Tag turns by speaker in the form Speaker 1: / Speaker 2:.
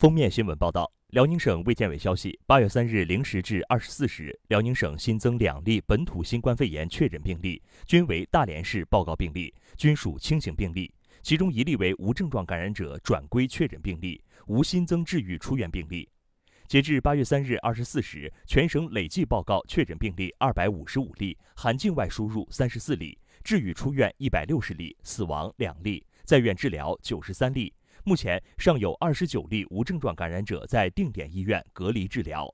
Speaker 1: 封面新闻报道：辽宁省卫健委消息，八月三日零时至二十四时，辽宁省新增两例本土新冠肺炎确诊病例，均为大连市报告病例，均属轻型病例。其中一例为无症状感染者转归确诊病例，无新增治愈出院病例。截至八月三日二十四时，全省累计报告确诊病例二百五十五例，含境外输入三十四例，治愈出院一百六十例，死亡两例，在院治疗九十三例。目前尚有二十九例无症状感染者在定点医院隔离治疗。